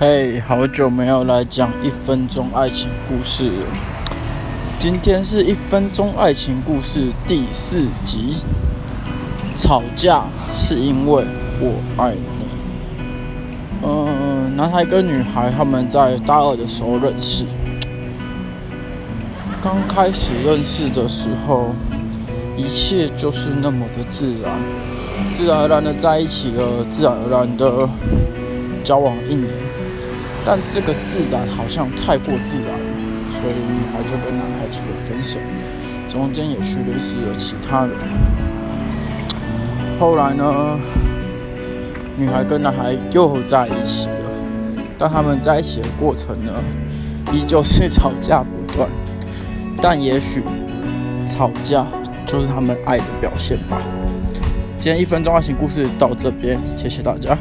嘿，好久没有来讲一分钟爱情故事了。今天是一分钟爱情故事第四集。吵架是因为我爱你。嗯，男孩跟女孩他们在大二的时候认识。刚开始认识的时候，一切就是那么的自然，自然而然的在一起了，自然而然的交往一年。但这个自然好像太过自然了，所以女孩就跟男孩提了分手，中间也去认识了其他人。后来呢，女孩跟男孩又在一起了，但他们在一起的过程呢，依旧是吵架不断。但也许吵架就是他们爱的表现吧。今天一分钟爱情故事到这边，谢谢大家。